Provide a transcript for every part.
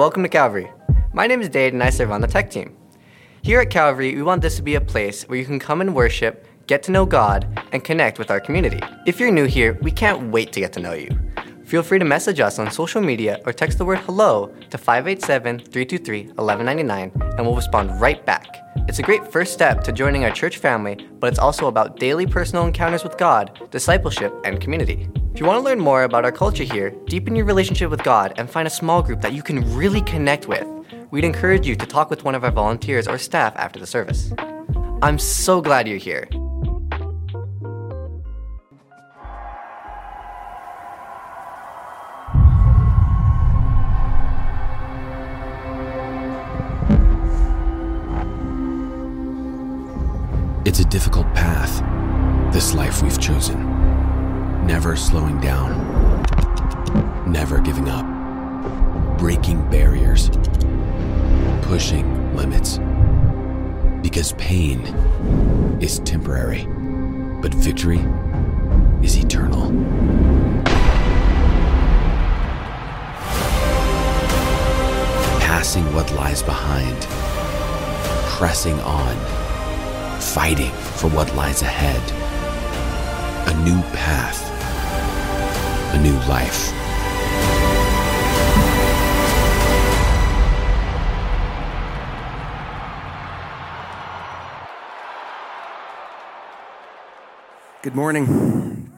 welcome to Calvary. My name is Dade and I serve on the tech team. Here at Calvary, we want this to be a place where you can come and worship, get to know God, and connect with our community. If you're new here, we can't wait to get to know you. Feel free to message us on social media or text the word hello to 587 323 1199 and we'll respond right back. It's a great first step to joining our church family, but it's also about daily personal encounters with God, discipleship, and community. If you want to learn more about our culture here, deepen your relationship with God, and find a small group that you can really connect with, we'd encourage you to talk with one of our volunteers or staff after the service. I'm so glad you're here. It's a difficult path, this life we've chosen. Never slowing down, never giving up, breaking barriers, pushing limits. Because pain is temporary, but victory is eternal. Passing what lies behind, pressing on fighting for what lies ahead. A new path, a new life. Good morning.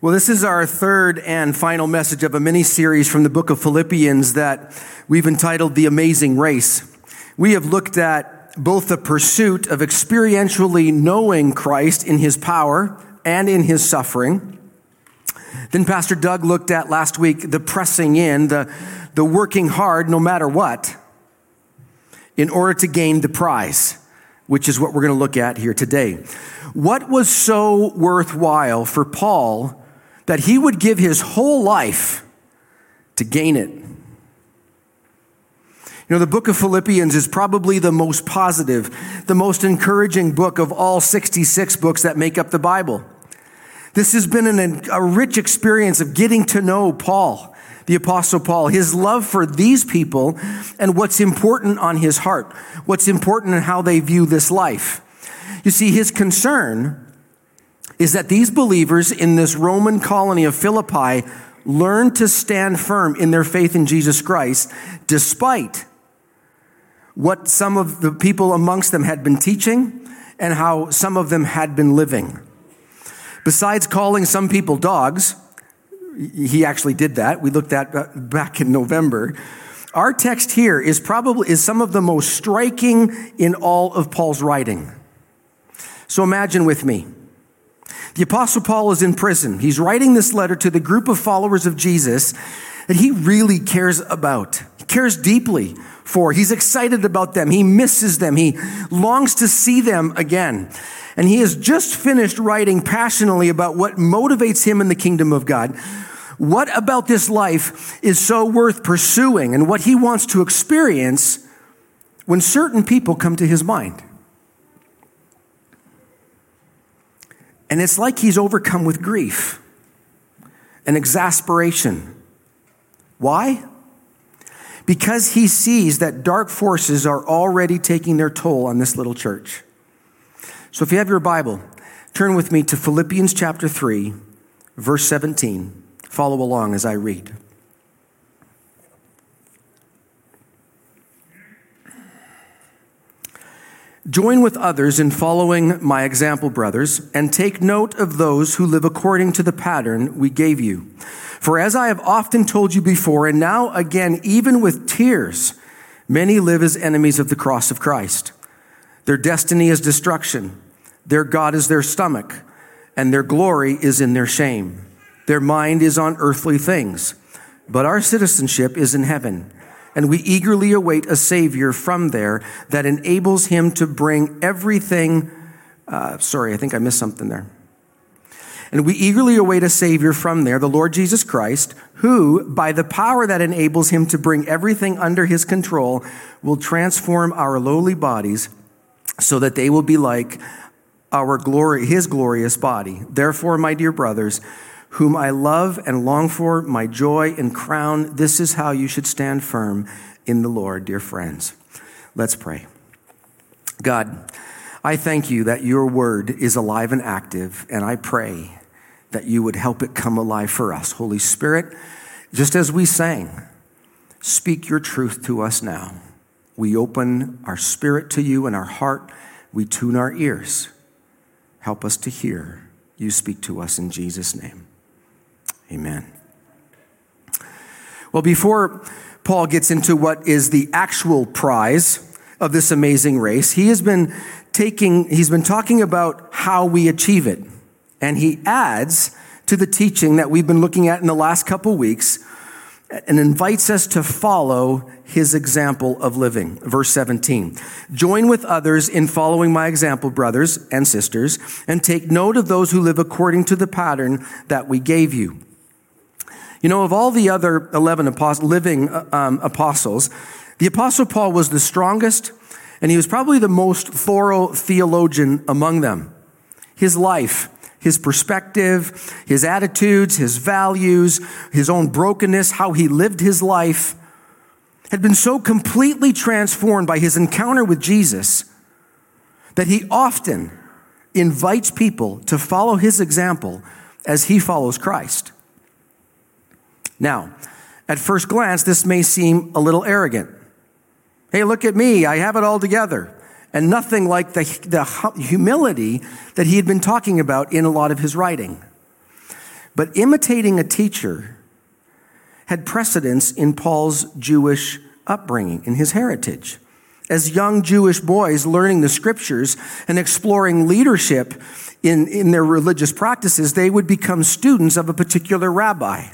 Well, this is our third and final message of a mini series from the book of Philippians that we've entitled The Amazing Race. We have looked at both the pursuit of experientially knowing Christ in his power and in his suffering. Then Pastor Doug looked at last week the pressing in, the, the working hard no matter what, in order to gain the prize, which is what we're going to look at here today. What was so worthwhile for Paul that he would give his whole life to gain it? You know, the book of Philippians is probably the most positive, the most encouraging book of all 66 books that make up the Bible. This has been an, a rich experience of getting to know Paul, the Apostle Paul, his love for these people, and what's important on his heart, what's important in how they view this life. You see, his concern is that these believers in this Roman colony of Philippi learn to stand firm in their faith in Jesus Christ despite what some of the people amongst them had been teaching and how some of them had been living. Besides calling some people dogs, he actually did that. We looked at uh, back in November. Our text here is probably is some of the most striking in all of Paul's writing. So imagine with me. The apostle Paul is in prison. He's writing this letter to the group of followers of Jesus that he really cares about. He cares deeply for. He's excited about them. He misses them. He longs to see them again. And he has just finished writing passionately about what motivates him in the kingdom of God. What about this life is so worth pursuing and what he wants to experience when certain people come to his mind? And it's like he's overcome with grief and exasperation. Why? Because he sees that dark forces are already taking their toll on this little church. So if you have your Bible, turn with me to Philippians chapter 3, verse 17. Follow along as I read. Join with others in following my example, brothers, and take note of those who live according to the pattern we gave you. For as I have often told you before, and now again, even with tears, many live as enemies of the cross of Christ. Their destiny is destruction. Their God is their stomach, and their glory is in their shame. Their mind is on earthly things, but our citizenship is in heaven, and we eagerly await a Savior from there that enables him to bring everything. Uh, sorry, I think I missed something there. And we eagerly await a Savior from there, the Lord Jesus Christ, who, by the power that enables him to bring everything under his control, will transform our lowly bodies so that they will be like our glory, his glorious body. Therefore, my dear brothers, whom I love and long for, my joy and crown. This is how you should stand firm in the Lord, dear friends. Let's pray. God, I thank you that your word is alive and active, and I pray that you would help it come alive for us. Holy Spirit, just as we sang, speak your truth to us now. We open our spirit to you and our heart. We tune our ears. Help us to hear you speak to us in Jesus' name. Amen. Well, before Paul gets into what is the actual prize of this amazing race, he has been taking, he's been talking about how we achieve it. And he adds to the teaching that we've been looking at in the last couple weeks and invites us to follow his example of living. Verse 17. Join with others in following my example, brothers and sisters, and take note of those who live according to the pattern that we gave you. You know, of all the other 11 apostles, living uh, um, apostles, the apostle Paul was the strongest, and he was probably the most thorough theologian among them. His life, his perspective, his attitudes, his values, his own brokenness, how he lived his life had been so completely transformed by his encounter with Jesus that he often invites people to follow his example as he follows Christ. Now, at first glance, this may seem a little arrogant. Hey, look at me, I have it all together and nothing like the, the humility that he had been talking about in a lot of his writing. But imitating a teacher had precedence in Paul's Jewish upbringing, in his heritage. As young Jewish boys learning the scriptures and exploring leadership in, in their religious practices, they would become students of a particular rabbi.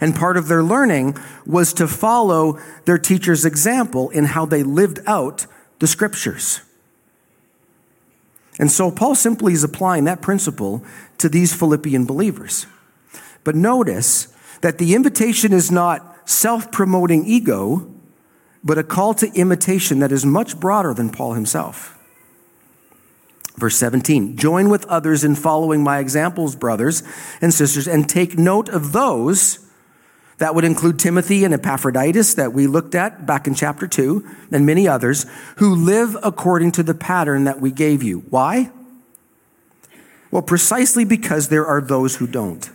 And part of their learning was to follow their teacher's example in how they lived out the scriptures. And so Paul simply is applying that principle to these Philippian believers. But notice that the invitation is not self promoting ego, but a call to imitation that is much broader than Paul himself. Verse 17 Join with others in following my examples, brothers and sisters, and take note of those that would include Timothy and Epaphroditus that we looked at back in chapter 2 and many others who live according to the pattern that we gave you. Why? Well, precisely because there are those who don't.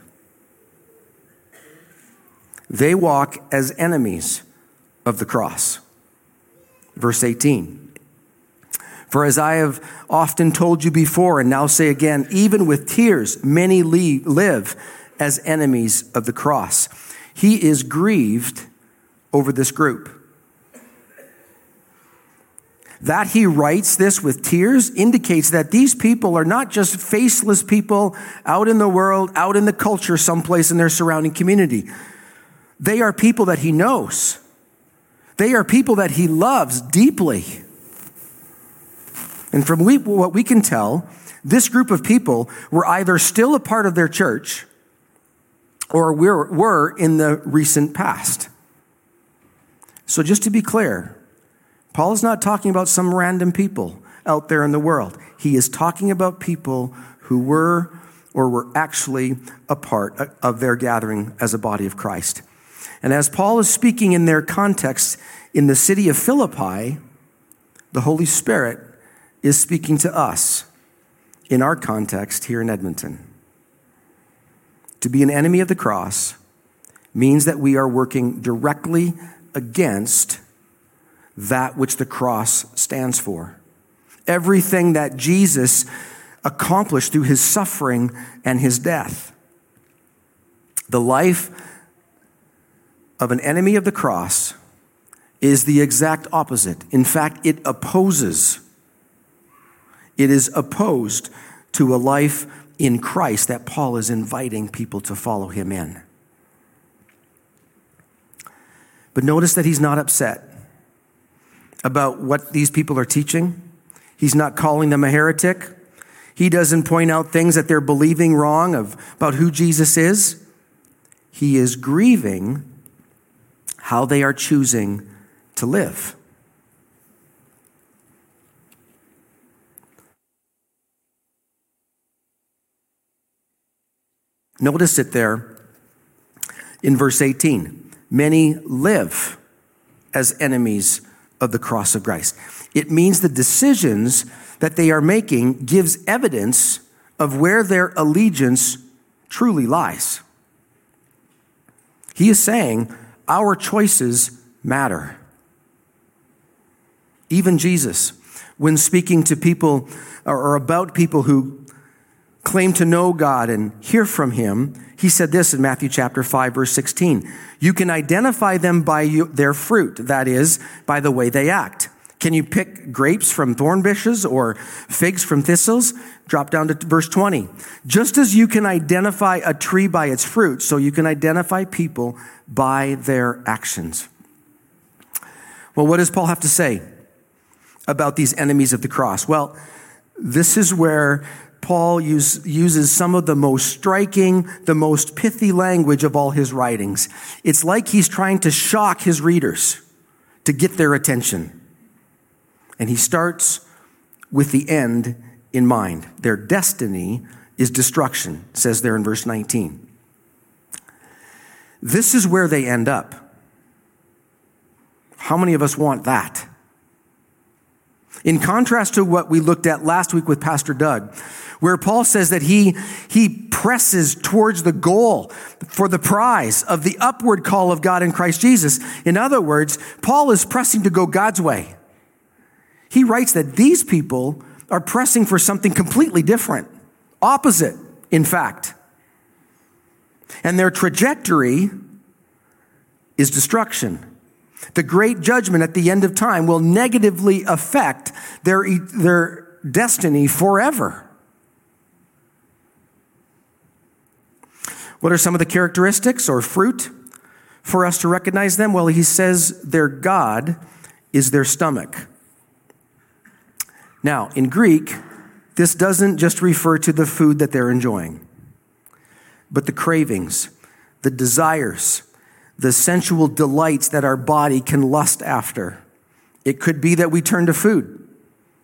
They walk as enemies of the cross. Verse 18. For as I have often told you before and now say again, even with tears, many live as enemies of the cross. He is grieved over this group. That he writes this with tears indicates that these people are not just faceless people out in the world, out in the culture, someplace in their surrounding community. They are people that he knows. They are people that he loves deeply. And from what we can tell, this group of people were either still a part of their church or were in the recent past. So, just to be clear, Paul is not talking about some random people out there in the world. He is talking about people who were or were actually a part of their gathering as a body of Christ. And as Paul is speaking in their context in the city of Philippi, the Holy Spirit is speaking to us in our context here in Edmonton. To be an enemy of the cross means that we are working directly against that which the cross stands for. Everything that Jesus accomplished through his suffering and his death. The life of an enemy of the cross is the exact opposite. In fact, it opposes, it is opposed to a life in Christ that Paul is inviting people to follow him in. But notice that he's not upset about what these people are teaching. He's not calling them a heretic. He doesn't point out things that they're believing wrong of, about who Jesus is. He is grieving how they are choosing to live. Notice it there in verse 18. Many live as enemies of the cross of Christ. It means the decisions that they are making gives evidence of where their allegiance truly lies. He is saying our choices matter. Even Jesus, when speaking to people or about people who claim to know God and hear from Him, he said this in Matthew chapter 5, verse 16. You can identify them by their fruit, that is, by the way they act. Can you pick grapes from thorn bushes or figs from thistles? Drop down to verse 20. Just as you can identify a tree by its fruit, so you can identify people by their actions. Well, what does Paul have to say about these enemies of the cross? Well, this is where Paul use, uses some of the most striking, the most pithy language of all his writings. It's like he's trying to shock his readers to get their attention. And he starts with the end in mind. Their destiny is destruction, says there in verse 19. This is where they end up. How many of us want that? In contrast to what we looked at last week with Pastor Doug, where Paul says that he, he presses towards the goal for the prize of the upward call of God in Christ Jesus. In other words, Paul is pressing to go God's way. He writes that these people are pressing for something completely different, opposite, in fact. And their trajectory is destruction. The great judgment at the end of time will negatively affect their, their destiny forever. What are some of the characteristics or fruit for us to recognize them? Well, he says their God is their stomach. Now, in Greek, this doesn't just refer to the food that they're enjoying, but the cravings, the desires, the sensual delights that our body can lust after. It could be that we turn to food,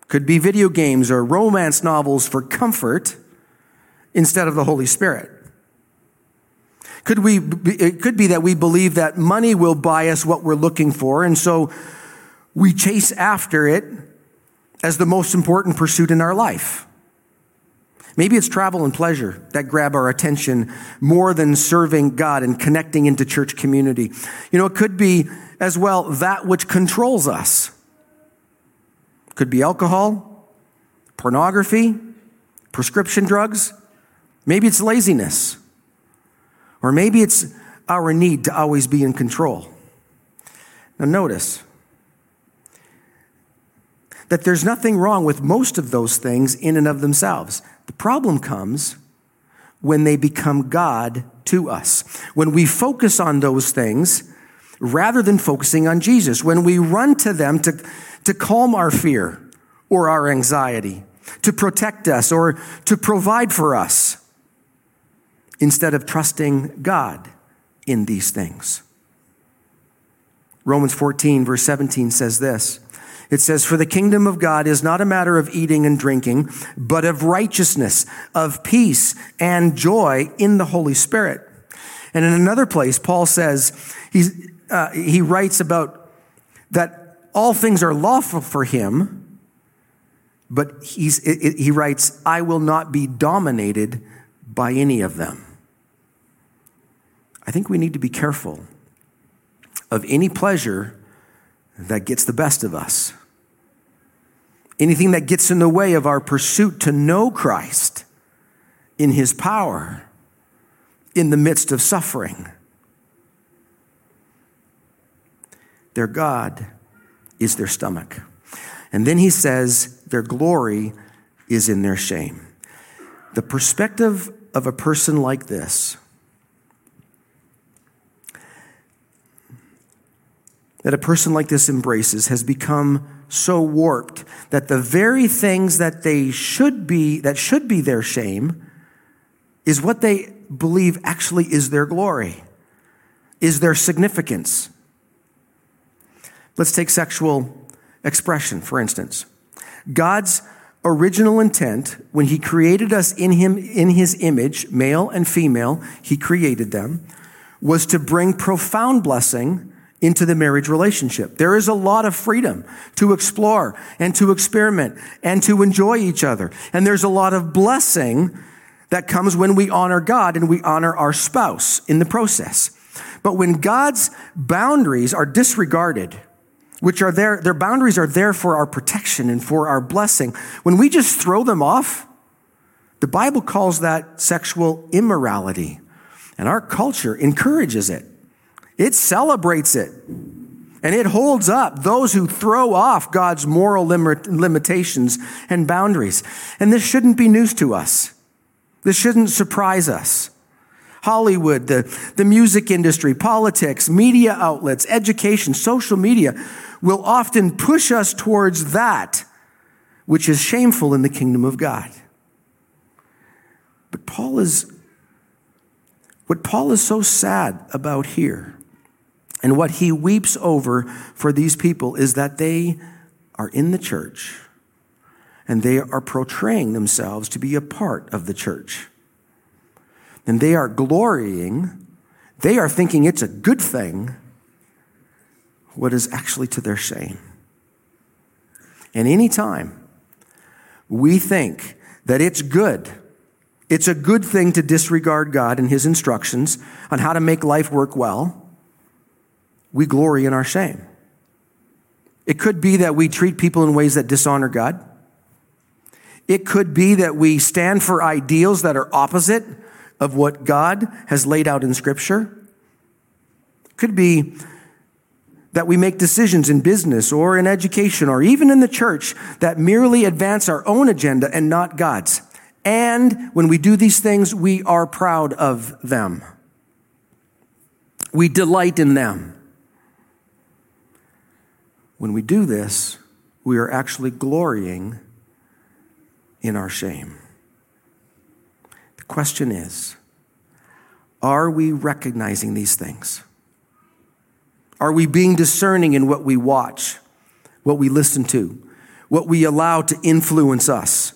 could be video games or romance novels for comfort instead of the Holy Spirit. Could we, it could be that we believe that money will buy us what we're looking for, and so we chase after it as the most important pursuit in our life. Maybe it's travel and pleasure that grab our attention more than serving God and connecting into church community. You know, it could be as well that which controls us. Could be alcohol, pornography, prescription drugs. Maybe it's laziness. Or maybe it's our need to always be in control. Now, notice that there's nothing wrong with most of those things in and of themselves. The problem comes when they become God to us. When we focus on those things rather than focusing on Jesus. When we run to them to, to calm our fear or our anxiety, to protect us or to provide for us instead of trusting God in these things. Romans 14, verse 17 says this it says, For the kingdom of God is not a matter of eating and drinking, but of righteousness, of peace, and joy in the Holy Spirit. And in another place, Paul says, he's, uh, he writes about that all things are lawful for him, but he's, it, it, he writes, I will not be dominated by any of them. I think we need to be careful of any pleasure that gets the best of us. Anything that gets in the way of our pursuit to know Christ in his power in the midst of suffering. Their God is their stomach. And then he says, their glory is in their shame. The perspective of a person like this that a person like this embraces has become so warped that the very things that they should be, that should be their shame, is what they believe actually is their glory, is their significance. Let's take sexual expression, for instance. God's original intent when he created us in him in his image, male and female, he created them, was to bring profound blessing into the marriage relationship. There is a lot of freedom to explore and to experiment and to enjoy each other. And there's a lot of blessing that comes when we honor God and we honor our spouse in the process. But when God's boundaries are disregarded, which are there, their boundaries are there for our protection and for our blessing. When we just throw them off, the Bible calls that sexual immorality. And our culture encourages it. It celebrates it. And it holds up those who throw off God's moral lim- limitations and boundaries. And this shouldn't be news to us. This shouldn't surprise us. Hollywood, the, the music industry, politics, media outlets, education, social media will often push us towards that which is shameful in the kingdom of God. But Paul is, what Paul is so sad about here, and what he weeps over for these people is that they are in the church and they are portraying themselves to be a part of the church and they are glorying, they are thinking it's a good thing, what is actually to their shame. And anytime we think that it's good, it's a good thing to disregard God and His instructions on how to make life work well, we glory in our shame. It could be that we treat people in ways that dishonor God. It could be that we stand for ideals that are opposite of what God has laid out in Scripture. It Could be that we make decisions in business or in education or even in the church that merely advance our own agenda and not God's. And when we do these things, we are proud of them. We delight in them. When we do this, we are actually glorying in our shame. The question is are we recognizing these things? Are we being discerning in what we watch, what we listen to, what we allow to influence us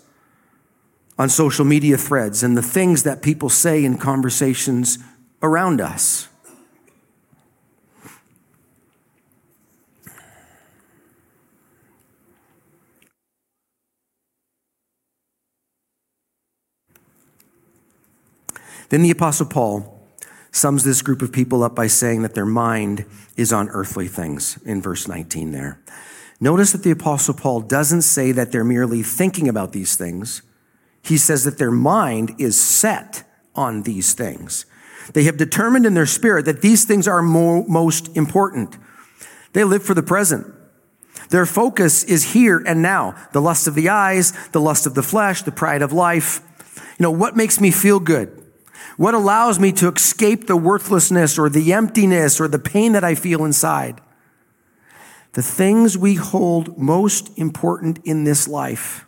on social media threads and the things that people say in conversations around us? Then the Apostle Paul sums this group of people up by saying that their mind is on earthly things in verse 19 there. Notice that the Apostle Paul doesn't say that they're merely thinking about these things. He says that their mind is set on these things. They have determined in their spirit that these things are mo- most important. They live for the present. Their focus is here and now. The lust of the eyes, the lust of the flesh, the pride of life. You know, what makes me feel good? What allows me to escape the worthlessness or the emptiness or the pain that I feel inside? The things we hold most important in this life,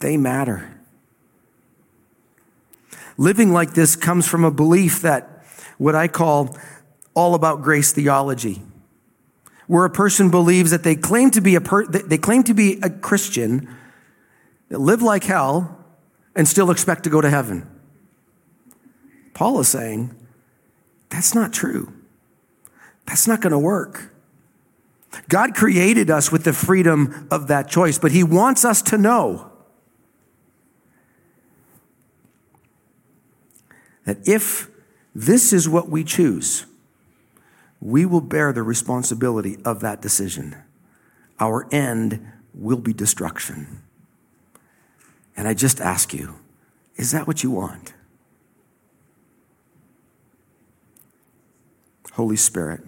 they matter. Living like this comes from a belief that what I call all about grace theology, where a person believes that they claim to be a per- they claim to be a Christian, live like hell, and still expect to go to heaven. Paul is saying, that's not true. That's not going to work. God created us with the freedom of that choice, but He wants us to know that if this is what we choose, we will bear the responsibility of that decision. Our end will be destruction. And I just ask you, is that what you want? Holy Spirit,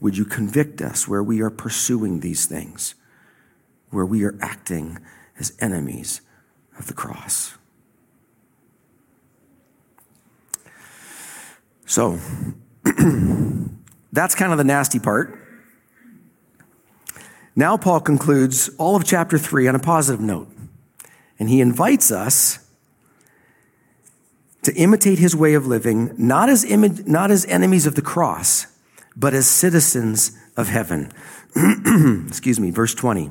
would you convict us where we are pursuing these things, where we are acting as enemies of the cross? So, that's kind of the nasty part. Now, Paul concludes all of chapter 3 on a positive note, and he invites us to imitate his way of living, not as, Im- not as enemies of the cross, but as citizens of heaven. Excuse me, verse 20.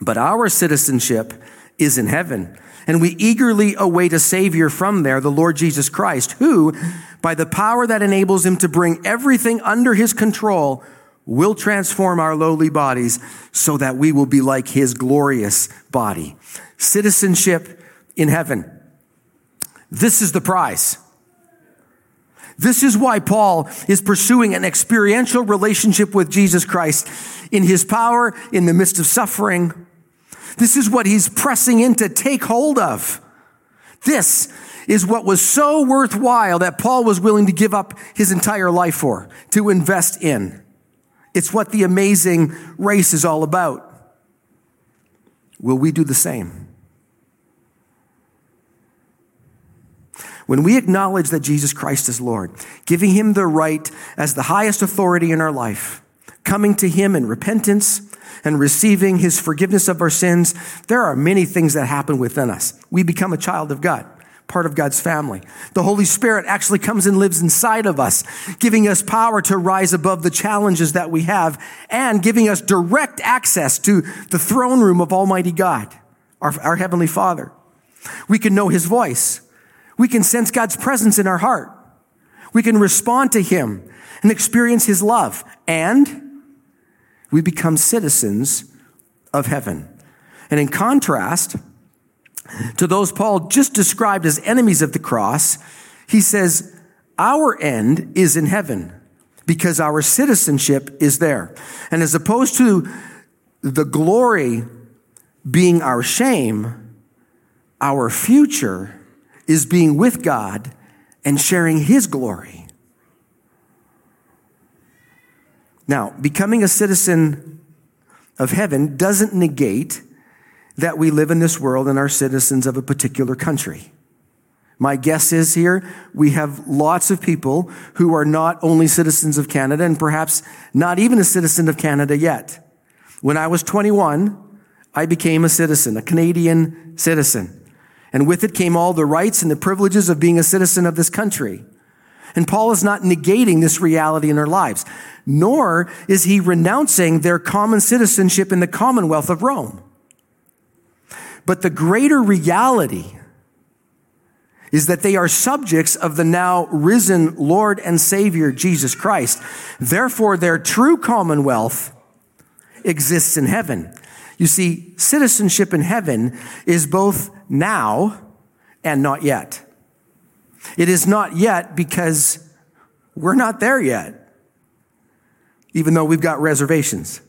But our citizenship is in heaven, and we eagerly await a Savior from there, the Lord Jesus Christ, who, by the power that enables him to bring everything under his control, will transform our lowly bodies so that we will be like his glorious body. Citizenship in heaven. This is the prize. This is why Paul is pursuing an experiential relationship with Jesus Christ in his power in the midst of suffering. This is what he's pressing in to take hold of. This is what was so worthwhile that Paul was willing to give up his entire life for, to invest in. It's what the amazing race is all about. Will we do the same? When we acknowledge that Jesus Christ is Lord, giving him the right as the highest authority in our life, coming to him in repentance and receiving his forgiveness of our sins, there are many things that happen within us. We become a child of God, part of God's family. The Holy Spirit actually comes and lives inside of us, giving us power to rise above the challenges that we have and giving us direct access to the throne room of Almighty God, our, our Heavenly Father. We can know his voice. We can sense God's presence in our heart. We can respond to Him and experience His love. And we become citizens of heaven. And in contrast to those Paul just described as enemies of the cross, he says, Our end is in heaven because our citizenship is there. And as opposed to the glory being our shame, our future is being with God and sharing His glory. Now, becoming a citizen of heaven doesn't negate that we live in this world and are citizens of a particular country. My guess is here we have lots of people who are not only citizens of Canada and perhaps not even a citizen of Canada yet. When I was 21, I became a citizen, a Canadian citizen. And with it came all the rights and the privileges of being a citizen of this country. And Paul is not negating this reality in their lives, nor is he renouncing their common citizenship in the Commonwealth of Rome. But the greater reality is that they are subjects of the now risen Lord and Savior Jesus Christ. Therefore, their true commonwealth exists in heaven. You see, citizenship in heaven is both now and not yet. It is not yet because we're not there yet, even though we've got reservations.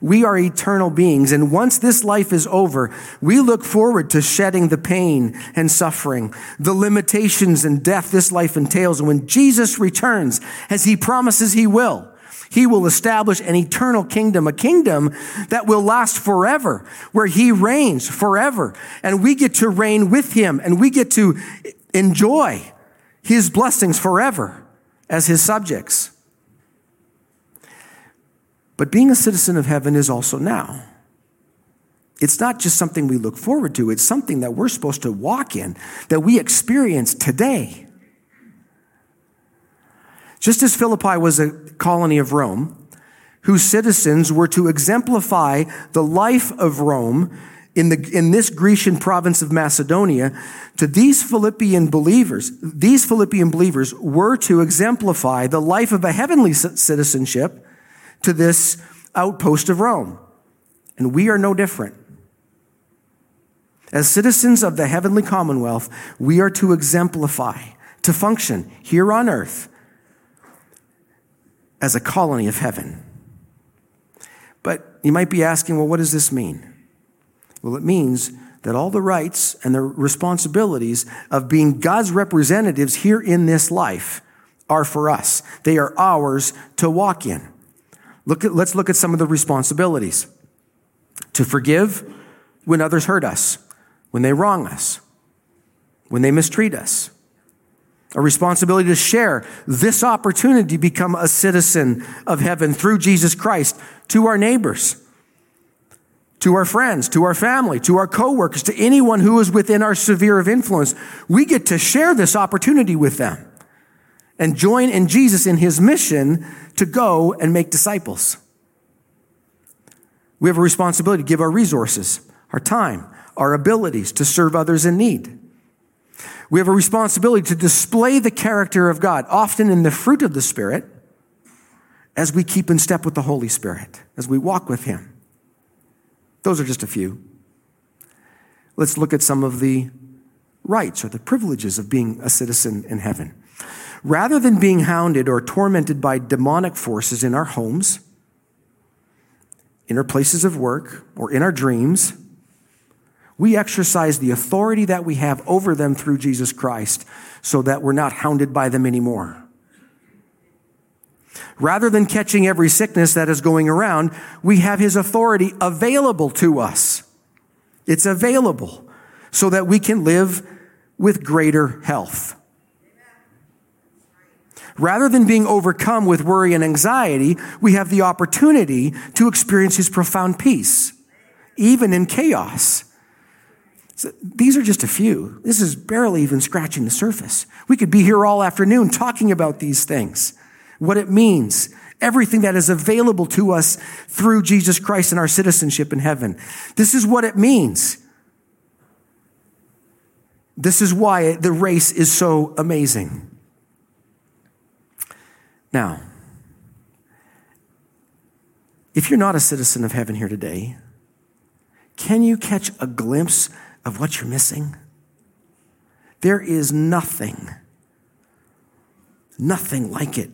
We are eternal beings, and once this life is over, we look forward to shedding the pain and suffering, the limitations and death this life entails. And when Jesus returns, as he promises he will, he will establish an eternal kingdom, a kingdom that will last forever, where he reigns forever. And we get to reign with him and we get to enjoy his blessings forever as his subjects. But being a citizen of heaven is also now. It's not just something we look forward to, it's something that we're supposed to walk in, that we experience today. Just as Philippi was a colony of Rome, whose citizens were to exemplify the life of Rome in, the, in this Grecian province of Macedonia, to these Philippian believers, these Philippian believers were to exemplify the life of a heavenly citizenship to this outpost of Rome. And we are no different. As citizens of the heavenly commonwealth, we are to exemplify, to function here on earth as a colony of heaven. But you might be asking, well, what does this mean? Well, it means that all the rights and the responsibilities of being God's representatives here in this life are for us. They are ours to walk in. Look at, let's look at some of the responsibilities. To forgive when others hurt us, when they wrong us, when they mistreat us, a responsibility to share this opportunity to become a citizen of heaven through Jesus Christ to our neighbors, to our friends, to our family, to our coworkers, to anyone who is within our sphere of influence. We get to share this opportunity with them and join in Jesus in his mission to go and make disciples. We have a responsibility to give our resources, our time, our abilities to serve others in need. We have a responsibility to display the character of God, often in the fruit of the Spirit, as we keep in step with the Holy Spirit, as we walk with Him. Those are just a few. Let's look at some of the rights or the privileges of being a citizen in heaven. Rather than being hounded or tormented by demonic forces in our homes, in our places of work, or in our dreams, we exercise the authority that we have over them through Jesus Christ so that we're not hounded by them anymore. Rather than catching every sickness that is going around, we have his authority available to us. It's available so that we can live with greater health. Rather than being overcome with worry and anxiety, we have the opportunity to experience his profound peace, even in chaos. So these are just a few. This is barely even scratching the surface. We could be here all afternoon talking about these things, what it means, everything that is available to us through Jesus Christ and our citizenship in heaven. This is what it means. This is why the race is so amazing. Now, if you're not a citizen of heaven here today, can you catch a glimpse of what you're missing? There is nothing, nothing like it.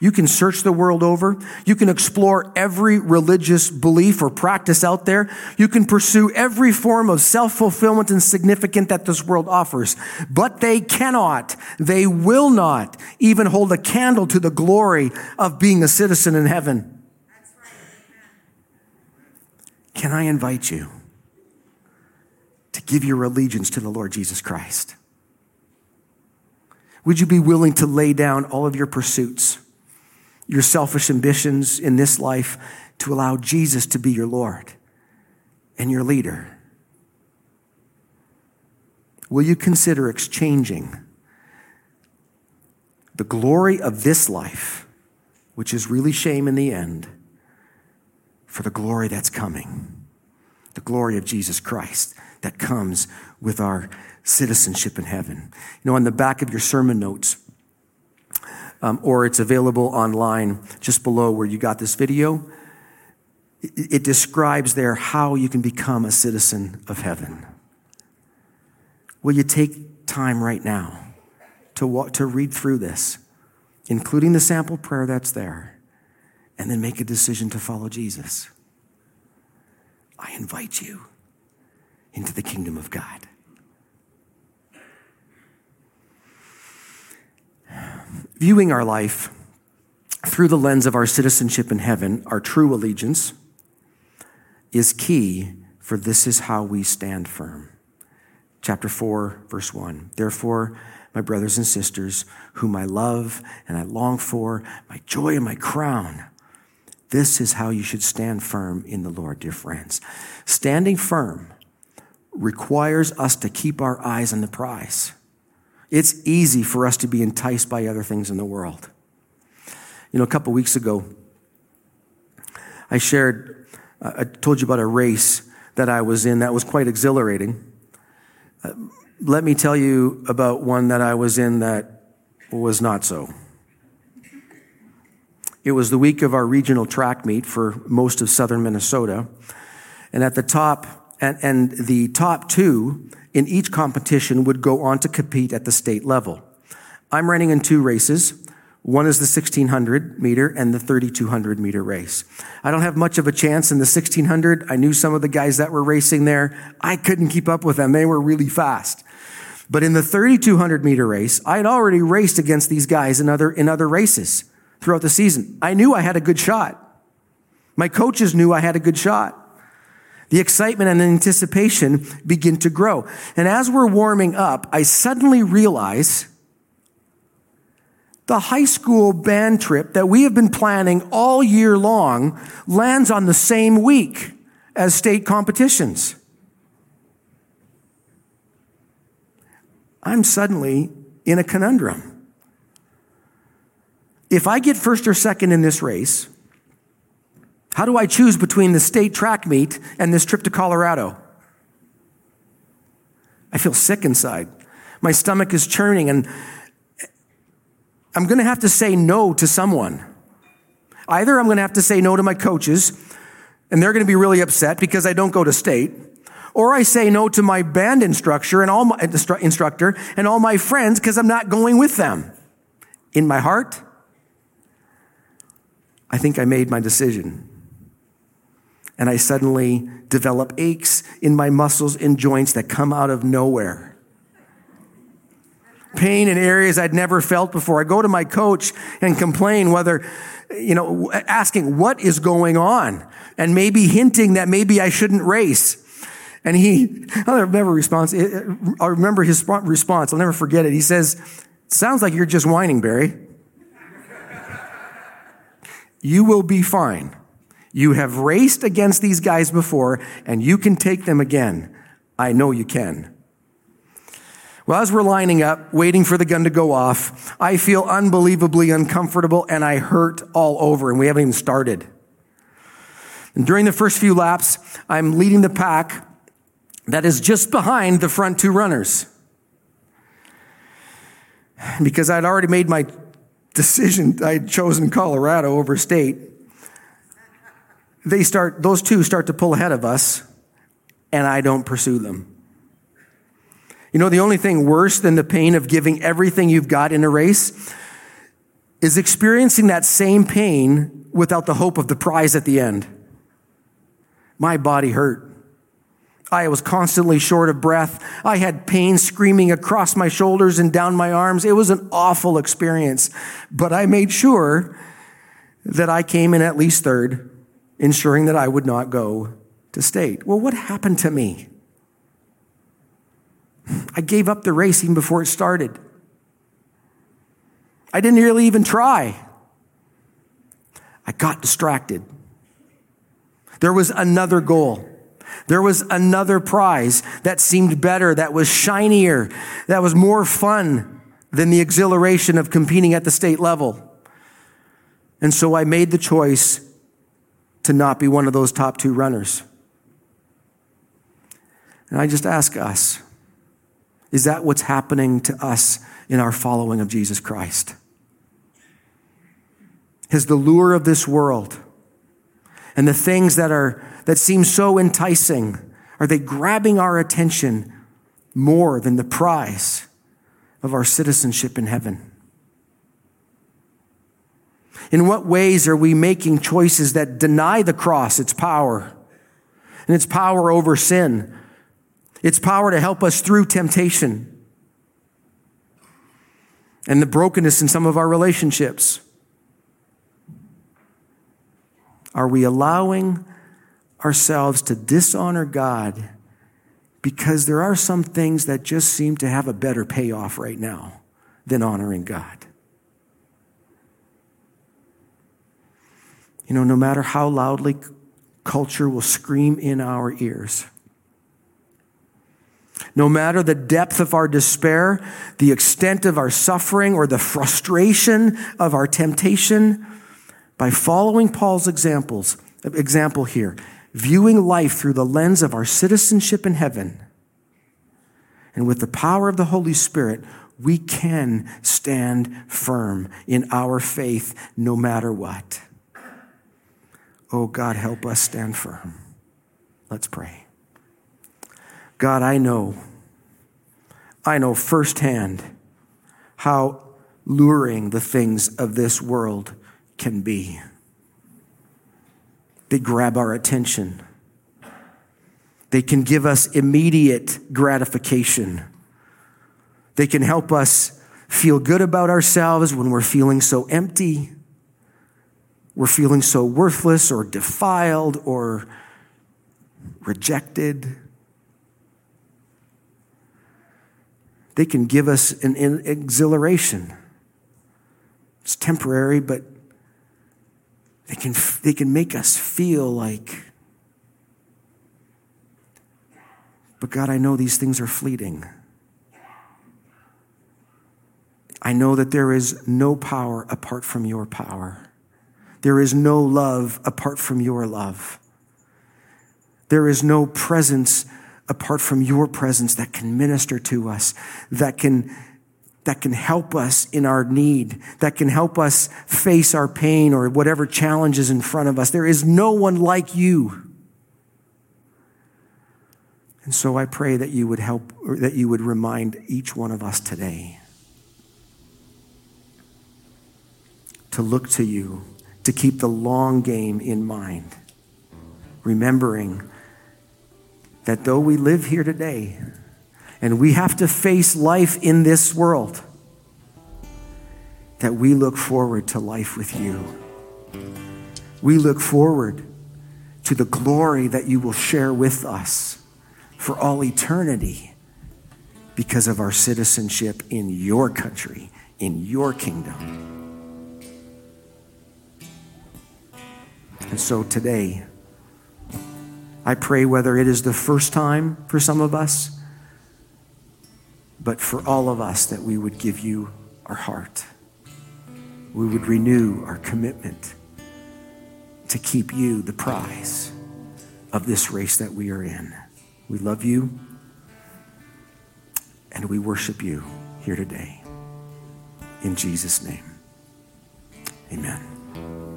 You can search the world over. You can explore every religious belief or practice out there. You can pursue every form of self-fulfillment and significance that this world offers. But they cannot, they will not even hold a candle to the glory of being a citizen in heaven. Can I invite you? To give your allegiance to the Lord Jesus Christ? Would you be willing to lay down all of your pursuits, your selfish ambitions in this life to allow Jesus to be your Lord and your leader? Will you consider exchanging the glory of this life, which is really shame in the end, for the glory that's coming, the glory of Jesus Christ? That comes with our citizenship in heaven. You know, on the back of your sermon notes, um, or it's available online just below where you got this video, it, it describes there how you can become a citizen of heaven. Will you take time right now to, walk, to read through this, including the sample prayer that's there, and then make a decision to follow Jesus? I invite you into the kingdom of God. Viewing our life through the lens of our citizenship in heaven, our true allegiance, is key for this is how we stand firm. Chapter 4, verse 1. Therefore, my brothers and sisters, whom I love and I long for, my joy and my crown, this is how you should stand firm in the Lord, dear friends. Standing firm requires us to keep our eyes on the prize. It's easy for us to be enticed by other things in the world. You know, a couple weeks ago, I shared, uh, I told you about a race that I was in that was quite exhilarating. Uh, let me tell you about one that I was in that was not so. It was the week of our regional track meet for most of southern Minnesota. And at the top and, and the top two in each competition would go on to compete at the state level. I'm running in two races. One is the 1600 meter and the 3200 meter race. I don't have much of a chance in the 1600. I knew some of the guys that were racing there. I couldn't keep up with them. They were really fast. But in the 3200 meter race, I had already raced against these guys in other, in other races throughout the season. I knew I had a good shot. My coaches knew I had a good shot. The excitement and anticipation begin to grow. And as we're warming up, I suddenly realize the high school band trip that we have been planning all year long lands on the same week as state competitions. I'm suddenly in a conundrum. If I get first or second in this race, How do I choose between the state track meet and this trip to Colorado? I feel sick inside. My stomach is churning, and I'm going to have to say no to someone. Either I'm going to have to say no to my coaches, and they're going to be really upset because I don't go to state, or I say no to my band instructor and all my instructor and all my friends because I'm not going with them. In my heart, I think I made my decision. And I suddenly develop aches in my muscles and joints that come out of nowhere. Pain in areas I'd never felt before. I go to my coach and complain whether, you know, asking what is going on and maybe hinting that maybe I shouldn't race. And he, I'll never response. I'll remember his response. I'll never forget it. He says, sounds like you're just whining, Barry. you will be fine. You have raced against these guys before and you can take them again. I know you can. Well, as we're lining up, waiting for the gun to go off, I feel unbelievably uncomfortable and I hurt all over, and we haven't even started. And during the first few laps, I'm leading the pack that is just behind the front two runners. Because I'd already made my decision, I'd chosen Colorado over state. They start, those two start to pull ahead of us, and I don't pursue them. You know, the only thing worse than the pain of giving everything you've got in a race is experiencing that same pain without the hope of the prize at the end. My body hurt. I was constantly short of breath. I had pain screaming across my shoulders and down my arms. It was an awful experience, but I made sure that I came in at least third, ensuring that I would not go to state. Well, what happened to me? I gave up the race even before it started. I didn't really even try. I got distracted. There was another goal. There was another prize that seemed better, that was shinier, that was more fun than the exhilaration of competing at the state level. And so I made the choice to not be one of those top two runners. And I just ask us is that what's happening to us in our following of Jesus Christ? Has the lure of this world and the things that are that seem so enticing are they grabbing our attention more than the prize of our citizenship in heaven? In what ways are we making choices that deny the cross its power and its power over sin its power to help us through temptation and the brokenness in some of our relationships. Are we allowing ourselves to dishonor God because there are some things that just seem to have a better payoff right now than honoring God? You know, no matter how loudly culture will scream in our ears, no matter the depth of our despair, the extent of our suffering, or the frustration of our temptation, by following Paul's examples, example here, viewing life through the lens of our citizenship in heaven, and with the power of the Holy Spirit, we can stand firm in our faith no matter what. Oh God, help us stand firm. Let's pray. God, I know, I know firsthand how luring the things of this world can be. They grab our attention. They can give us immediate gratification. They can help us feel good about ourselves when we're feeling so empty, we're feeling so worthless or defiled or rejected. they can give us an, an exhilaration. It's temporary, but they can, they can make us feel like, but God, I know these things are fleeting. I know that there is no power apart from your power. There is no love apart from your love. There is no presence apart from your presence that can minister to us, that can, that can help us in our need, that can help us face our pain or whatever challenges in front of us. There is no one like you. And so I pray that you would help, that you would remind each one of us today to look to you, to keep the long game in mind, remembering that though we live here today and we have to face life in this world, that we look forward to life with you. We look forward to the glory that you will share with us for all eternity because of our citizenship in your country, in your kingdom. And so today, I pray whether it is the first time for some of us, but for all of us, that we would give you our heart. We would renew our commitment to keep you the prize of this race that we are in. We love you and we worship you here today. In Jesus' name, amen.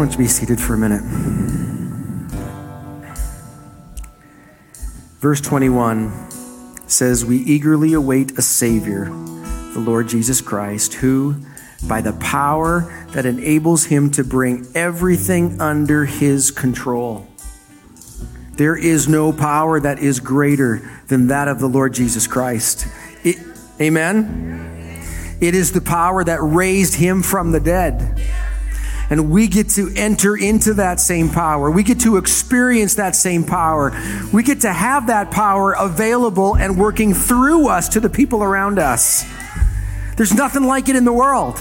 Why don't you be seated for a minute? Verse 21 says, We eagerly await a Savior, the Lord Jesus Christ, who, by the power that enables him to bring everything under his control, there is no power that is greater than that of the Lord Jesus Christ. It, amen? It is the power that raised him from the dead. And we get to enter into that same power. We get to experience that same power. We get to have that power available and working through us to the people around us. There's nothing like it in the world.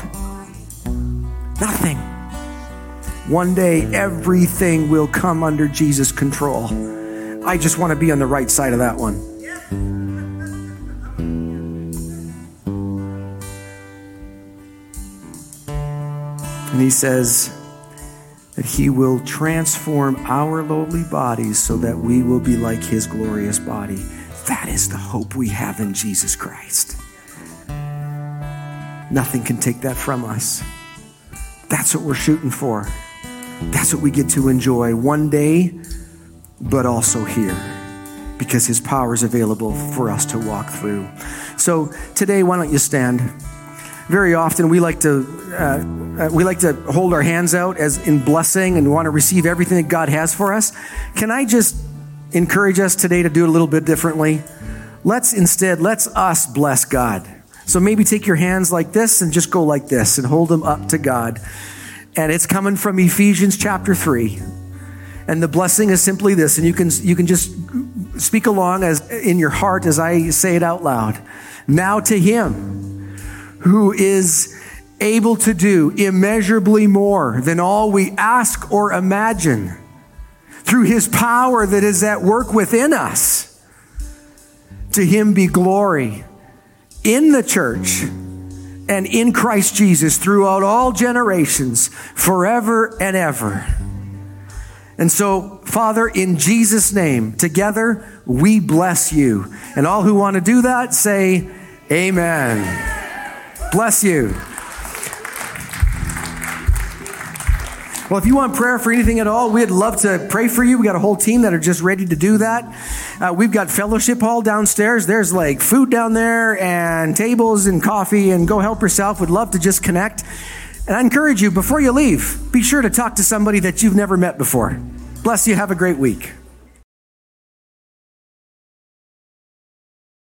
Nothing. One day, everything will come under Jesus' control. I just want to be on the right side of that one. And he says that he will transform our lowly bodies so that we will be like his glorious body. That is the hope we have in Jesus Christ. Nothing can take that from us. That's what we're shooting for. That's what we get to enjoy one day, but also here because his power is available for us to walk through. So today, why don't you stand? Very often we like to uh, uh, we like to hold our hands out as in blessing and want to receive everything that God has for us. Can I just encourage us today to do it a little bit differently? Let's instead let's us bless God. So maybe take your hands like this and just go like this and hold them up to God. And it's coming from Ephesians chapter 3. And the blessing is simply this and you can you can just speak along as in your heart as I say it out loud. Now to him who is able to do immeasurably more than all we ask or imagine through his power that is at work within us. To him be glory in the church and in Christ Jesus throughout all generations, forever and ever. And so, Father, in Jesus' name, together we bless you. And all who want to do that say, Amen. Bless you. Well, if you want prayer for anything at all, we'd love to pray for you. We got a whole team that are just ready to do that. Uh, we've got fellowship hall downstairs. There's like food down there and tables and coffee and go help yourself. Would love to just connect. And I encourage you before you leave, be sure to talk to somebody that you've never met before. Bless you. Have a great week.